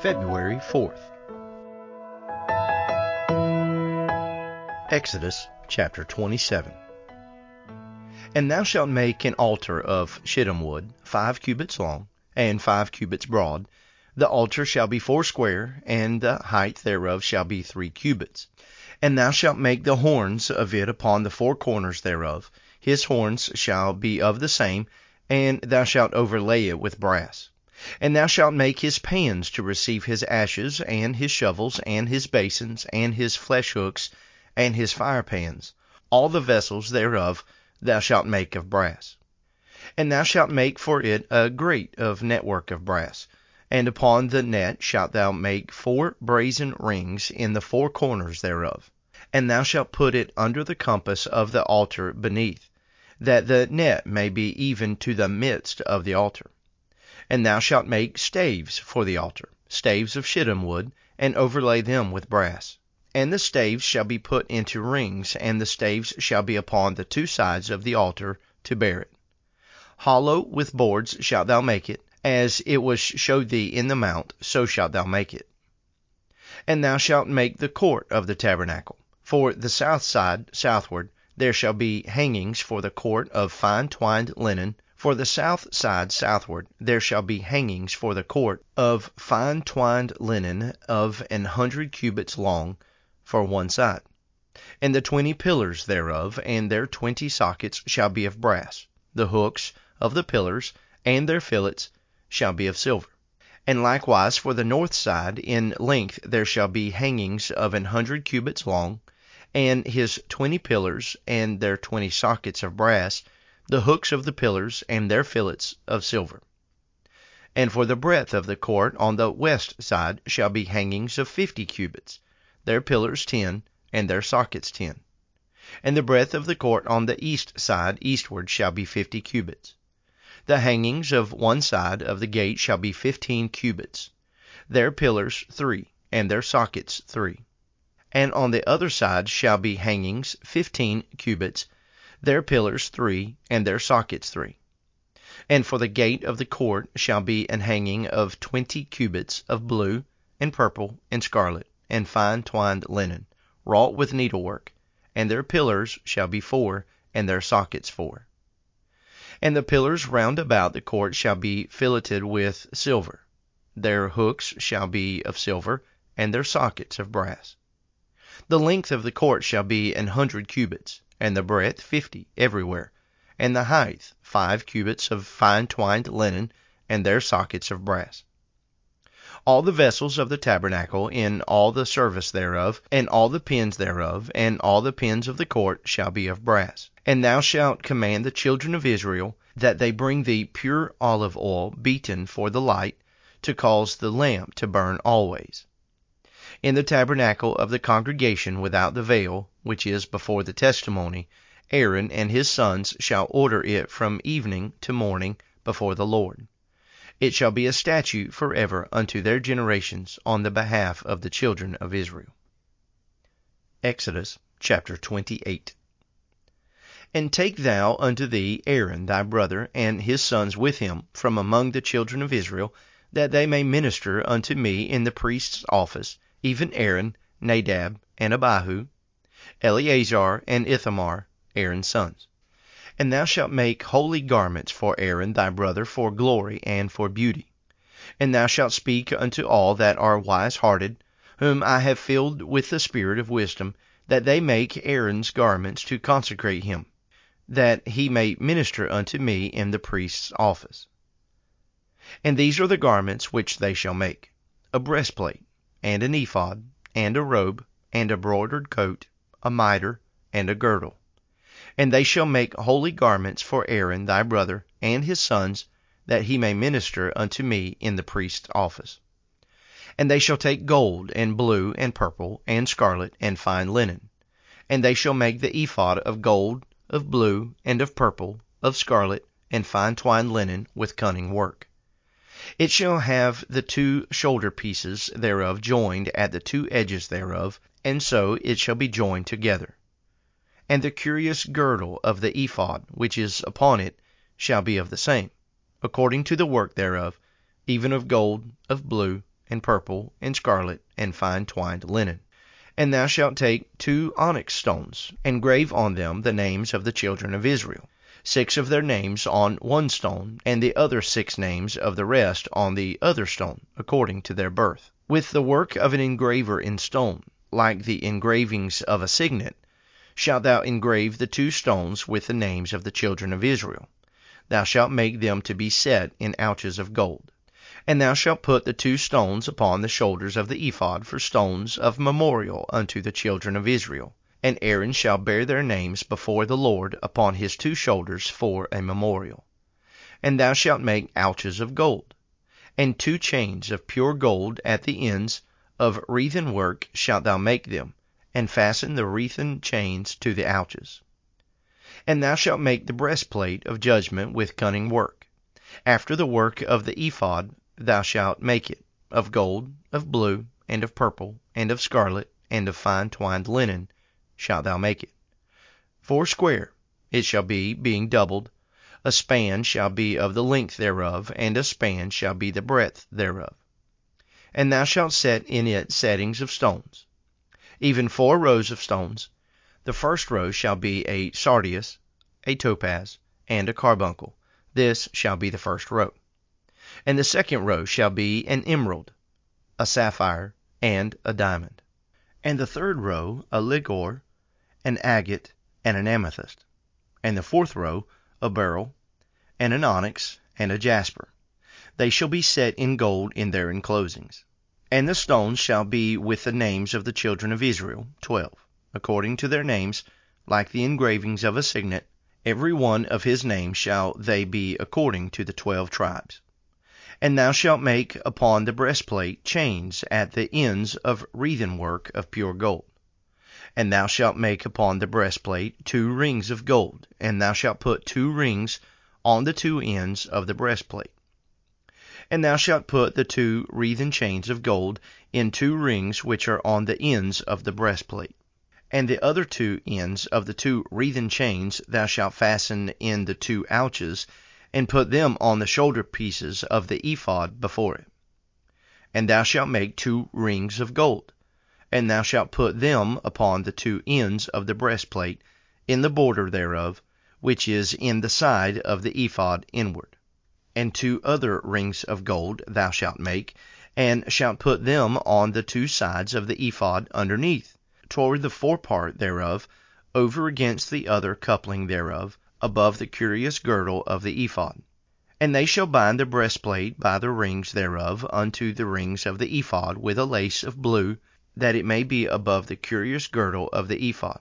February 4th. Exodus chapter 27. And thou shalt make an altar of shittim wood, five cubits long, and five cubits broad. The altar shall be foursquare, and the height thereof shall be three cubits. And thou shalt make the horns of it upon the four corners thereof. His horns shall be of the same, and thou shalt overlay it with brass. And thou shalt make his pans to receive his ashes, and his shovels, and his basins, and his flesh hooks, and his firepans. All the vessels thereof thou shalt make of brass. And thou shalt make for it a grate of network of brass. And upon the net shalt thou make four brazen rings in the four corners thereof. And thou shalt put it under the compass of the altar beneath, that the net may be even to the midst of the altar. And thou shalt make staves for the altar, staves of shittim wood, and overlay them with brass. And the staves shall be put into rings, and the staves shall be upon the two sides of the altar to bear it. Hollow with boards shalt thou make it, as it was showed thee in the mount, so shalt thou make it. And thou shalt make the court of the tabernacle. For the south side southward there shall be hangings for the court of fine twined linen. For the south side southward there shall be hangings for the court of fine twined linen of an hundred cubits long for one side. And the twenty pillars thereof and their twenty sockets shall be of brass. The hooks of the pillars and their fillets shall be of silver. And likewise for the north side in length there shall be hangings of an hundred cubits long, and his twenty pillars and their twenty sockets of brass, the hooks of the pillars and their fillets of silver. And for the breadth of the court on the west side shall be hangings of fifty cubits their pillars ten, and their sockets ten. And the breadth of the court on the east side eastward shall be fifty cubits. The hangings of one side of the gate shall be fifteen cubits, their pillars three, and their sockets three. And on the other side shall be hangings fifteen cubits, their pillars three, and their sockets three. And for the gate of the court shall be an hanging of twenty cubits of blue, and purple, and scarlet and fine twined linen, wrought with needlework, and their pillars shall be four, and their sockets four. And the pillars round about the court shall be filleted with silver. Their hooks shall be of silver, and their sockets of brass. The length of the court shall be an hundred cubits, and the breadth fifty everywhere, and the height five cubits of fine twined linen, and their sockets of brass all the vessels of the tabernacle in all the service thereof, and all the pins thereof, and all the pins of the court shall be of brass. And thou shalt command the children of Israel that they bring thee pure olive oil beaten for the light, to cause the lamp to burn always. In the tabernacle of the congregation without the veil, which is before the testimony, Aaron and his sons shall order it from evening to morning before the Lord. It shall be a statute forever unto their generations on the behalf of the children of Israel. Exodus chapter 28. And take thou unto thee Aaron thy brother and his sons with him from among the children of Israel, that they may minister unto me in the priest's office, even Aaron, Nadab, and Abihu, Eleazar and Ithamar, Aaron's sons. And thou shalt make holy garments for Aaron thy brother for glory and for beauty. And thou shalt speak unto all that are wise hearted, whom I have filled with the spirit of wisdom, that they make Aaron's garments to consecrate him, that he may minister unto me in the priest's office. And these are the garments which they shall make a breastplate, and an ephod, and a robe, and a broidered coat, a mitre, and a girdle. And they shall make holy garments for Aaron thy brother and his sons, that he may minister unto me in the priest's office. And they shall take gold, and blue, and purple, and scarlet, and fine linen. And they shall make the ephod of gold, of blue, and of purple, of scarlet, and fine twined linen, with cunning work. It shall have the two shoulder pieces thereof joined at the two edges thereof, and so it shall be joined together and the curious girdle of the ephod which is upon it shall be of the same, according to the work thereof, even of gold, of blue, and purple, and scarlet, and fine twined linen. And thou shalt take two onyx stones, and grave on them the names of the children of Israel, six of their names on one stone, and the other six names of the rest on the other stone, according to their birth. With the work of an engraver in stone, like the engravings of a signet, shalt thou engrave the two stones with the names of the children of Israel. Thou shalt make them to be set in ouches of gold. And thou shalt put the two stones upon the shoulders of the ephod for stones of memorial unto the children of Israel. And Aaron shall bear their names before the Lord upon his two shoulders for a memorial. And thou shalt make ouches of gold. And two chains of pure gold at the ends of wreathen work shalt thou make them, and fasten the wreathen chains to the ouches. And thou shalt make the breastplate of judgment with cunning work. After the work of the ephod thou shalt make it, of gold, of blue, and of purple, and of scarlet, and of fine twined linen shalt thou make it. Foursquare it shall be, being doubled. A span shall be of the length thereof, and a span shall be the breadth thereof. And thou shalt set in it settings of stones, even four rows of stones. The first row shall be a sardius, a topaz, and a carbuncle. This shall be the first row and the second row shall be an emerald, a sapphire, and a diamond, and the third row a ligure, an agate, and an amethyst, and the fourth row a beryl, and an onyx, and a jasper. They shall be set in gold in their enclosings. And the stones shall be with the names of the children of Israel, twelve, according to their names, like the engravings of a signet, every one of his name shall they be according to the twelve tribes. And thou shalt make upon the breastplate chains at the ends of wreathen work of pure gold. And thou shalt make upon the breastplate two rings of gold, and thou shalt put two rings on the two ends of the breastplate. And thou shalt put the two wreathen chains of gold in two rings which are on the ends of the breastplate. And the other two ends of the two wreathen chains thou shalt fasten in the two ouches and put them on the shoulder pieces of the ephod before it. And thou shalt make two rings of gold, and thou shalt put them upon the two ends of the breastplate, in the border thereof, which is in the side of the ephod inward. And two other rings of gold thou shalt make, and shalt put them on the two sides of the ephod underneath, toward the forepart thereof, over against the other coupling thereof, above the curious girdle of the ephod. And they shall bind the breastplate by the rings thereof unto the rings of the ephod with a lace of blue, that it may be above the curious girdle of the ephod,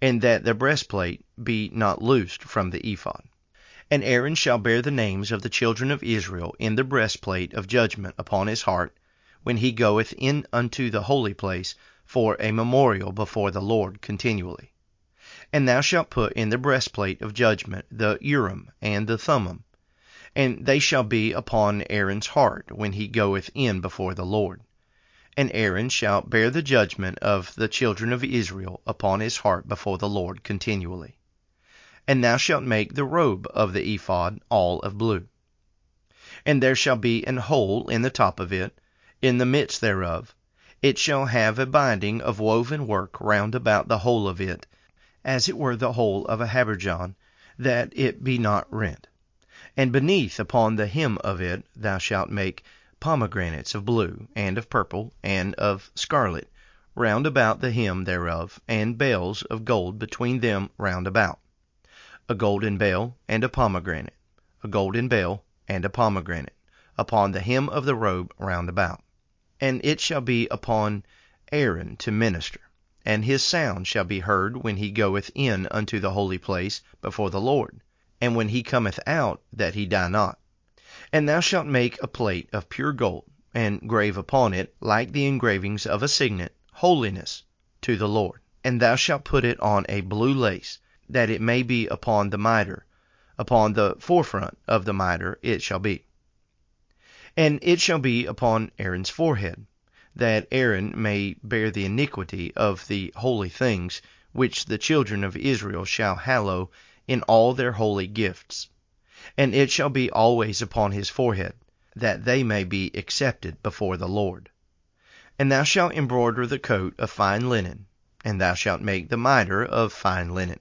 and that the breastplate be not loosed from the ephod. And Aaron shall bear the names of the children of Israel in the breastplate of judgment upon his heart, when he goeth in unto the holy place for a memorial before the Lord continually. And thou shalt put in the breastplate of judgment the Urim and the Thummim, and they shall be upon Aaron's heart when he goeth in before the Lord. And Aaron shall bear the judgment of the children of Israel upon his heart before the Lord continually. And thou shalt make the robe of the ephod all of blue. And there shall be an hole in the top of it, in the midst thereof. It shall have a binding of woven work round about the whole of it, as it were the hole of a habergeon, that it be not rent. And beneath upon the hem of it thou shalt make pomegranates of blue, and of purple, and of scarlet, round about the hem thereof, and bells of gold between them round about. A golden bell, and a pomegranate, a golden bell, and a pomegranate, upon the hem of the robe round about. And it shall be upon Aaron to minister and his sound shall be heard when he goeth in unto the holy place before the Lord, and when he cometh out, that he die not. And thou shalt make a plate of pure gold, and grave upon it, like the engravings of a signet, Holiness to the Lord. And thou shalt put it on a blue lace, that it may be upon the mitre, upon the forefront of the mitre it shall be. And it shall be upon Aaron's forehead, that Aaron may bear the iniquity of the holy things which the children of Israel shall hallow in all their holy gifts. And it shall be always upon his forehead, that they may be accepted before the Lord. And thou shalt embroider the coat of fine linen, and thou shalt make the mitre of fine linen,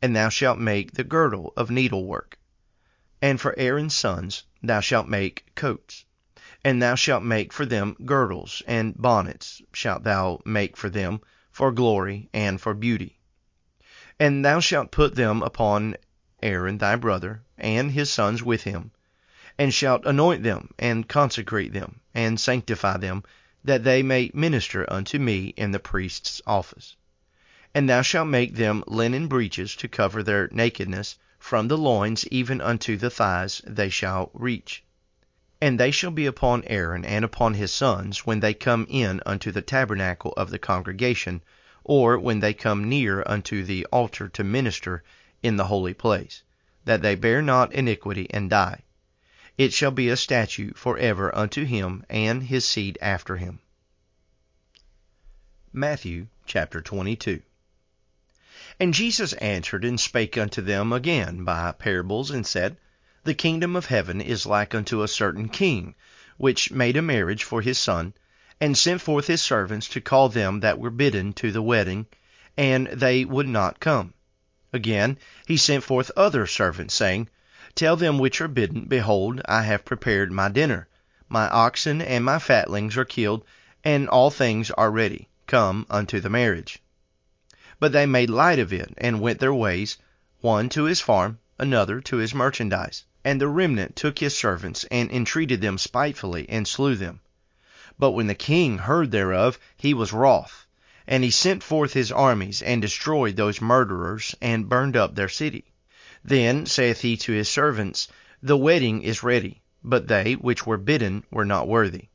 and thou shalt make the girdle of needlework. And for Aaron's sons thou shalt make coats, and thou shalt make for them girdles, and bonnets shalt thou make for them for glory and for beauty. And thou shalt put them upon Aaron thy brother, and his sons with him, and shalt anoint them, and consecrate them, and sanctify them, that they may minister unto me in the priest's office. And thou shalt make them linen breeches to cover their nakedness, from the loins even unto the thighs they shall reach. And they shall be upon Aaron and upon his sons when they come in unto the tabernacle of the congregation, or when they come near unto the altar to minister in the holy place, that they bear not iniquity and die. It shall be a statute for ever unto him and his seed after him. Matthew chapter 22. And Jesus answered and spake unto them again by parables, and said, The kingdom of heaven is like unto a certain king, which made a marriage for his son, and sent forth his servants to call them that were bidden to the wedding, and they would not come. Again he sent forth other servants, saying, Tell them which are bidden, Behold, I have prepared my dinner. My oxen and my fatlings are killed, and all things are ready. Come unto the marriage. But they made light of it, and went their ways, one to his farm, another to his merchandise. And the remnant took his servants, and entreated them spitefully, and slew them. But when the king heard thereof, he was wroth, and he sent forth his armies, and destroyed those murderers, and burned up their city. Then saith he to his servants, The wedding is ready, but they which were bidden were not worthy.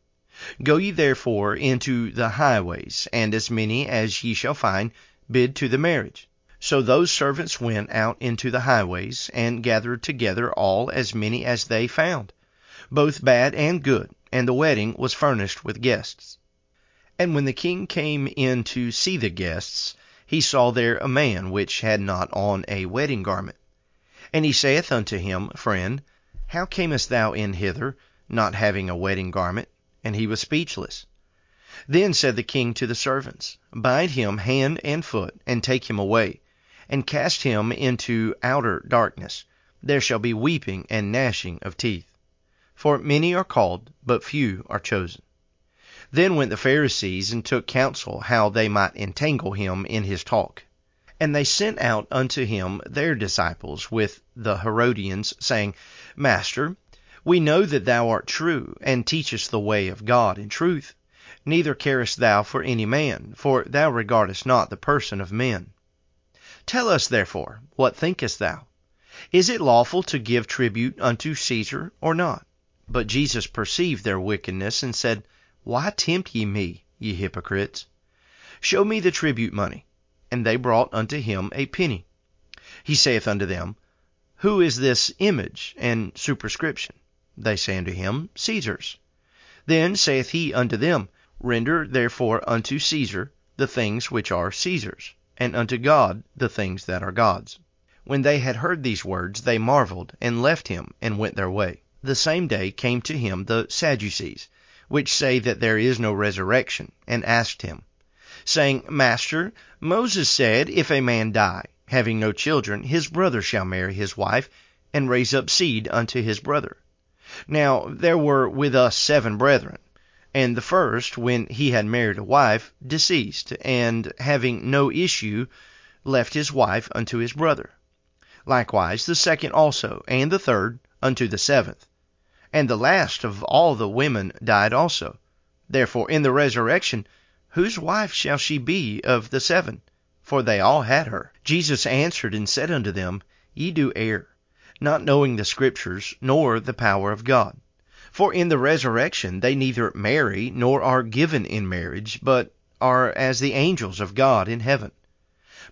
Go ye therefore into the highways, and as many as ye shall find, bid to the marriage. So those servants went out into the highways, and gathered together all as many as they found, both bad and good, and the wedding was furnished with guests. And when the king came in to see the guests, he saw there a man which had not on a wedding garment. And he saith unto him, Friend, how camest thou in hither, not having a wedding garment? And he was speechless. Then said the king to the servants, Bind him hand and foot, and take him away, and cast him into outer darkness. There shall be weeping and gnashing of teeth. For many are called, but few are chosen. Then went the Pharisees and took counsel how they might entangle him in his talk. And they sent out unto him their disciples with the Herodians, saying, Master, we know that thou art true, and teachest the way of God in truth. Neither carest thou for any man, for thou regardest not the person of men. Tell us therefore, what thinkest thou? Is it lawful to give tribute unto Caesar, or not? But Jesus perceived their wickedness, and said, Why tempt ye me, ye hypocrites? Show me the tribute money and they brought unto him a penny. He saith unto them, Who is this image and superscription? They say unto him, Caesar's. Then saith he unto them, Render therefore unto Caesar the things which are Caesar's, and unto God the things that are God's. When they had heard these words, they marveled, and left him, and went their way. The same day came to him the Sadducees, which say that there is no resurrection, and asked him, saying, Master, Moses said, If a man die, having no children, his brother shall marry his wife, and raise up seed unto his brother. Now there were with us seven brethren. And the first, when he had married a wife, deceased, and having no issue, left his wife unto his brother. Likewise the second also, and the third, unto the seventh. And the last of all the women died also. Therefore in the resurrection Whose wife shall she be of the seven? For they all had her. Jesus answered and said unto them, Ye do err, not knowing the Scriptures, nor the power of God. For in the resurrection they neither marry, nor are given in marriage, but are as the angels of God in heaven.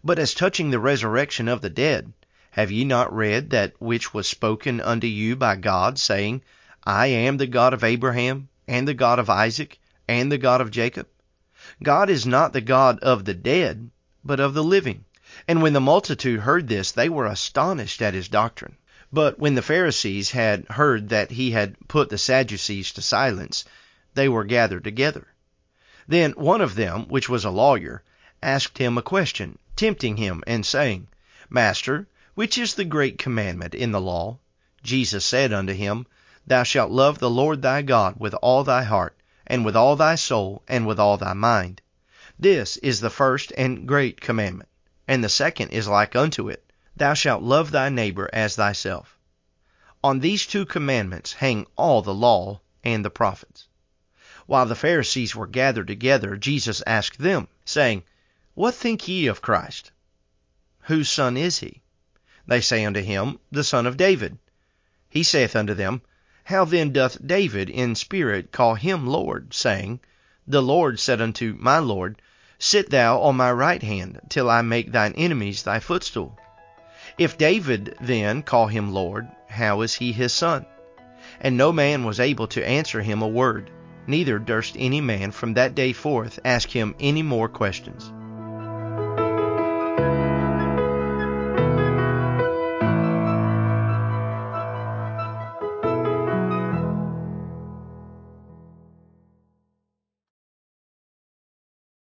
But as touching the resurrection of the dead, have ye not read that which was spoken unto you by God, saying, I am the God of Abraham, and the God of Isaac, and the God of Jacob? God is not the God of the dead, but of the living. And when the multitude heard this, they were astonished at his doctrine. But when the Pharisees had heard that he had put the Sadducees to silence, they were gathered together. Then one of them, which was a lawyer, asked him a question, tempting him, and saying, Master, which is the great commandment in the law? Jesus said unto him, Thou shalt love the Lord thy God with all thy heart, and with all thy soul, and with all thy mind. This is the first and great commandment. And the second is like unto it, Thou shalt love thy neighbor as thyself. On these two commandments hang all the law and the prophets. While the Pharisees were gathered together, Jesus asked them, saying, What think ye of Christ? Whose son is he? They say unto him, The son of David. He saith unto them, How then doth David in spirit call him Lord, saying, The Lord said unto my Lord, Sit thou on my right hand, till I make thine enemies thy footstool? If David then call him Lord, how is he his son? And no man was able to answer him a word, neither durst any man from that day forth ask him any more questions.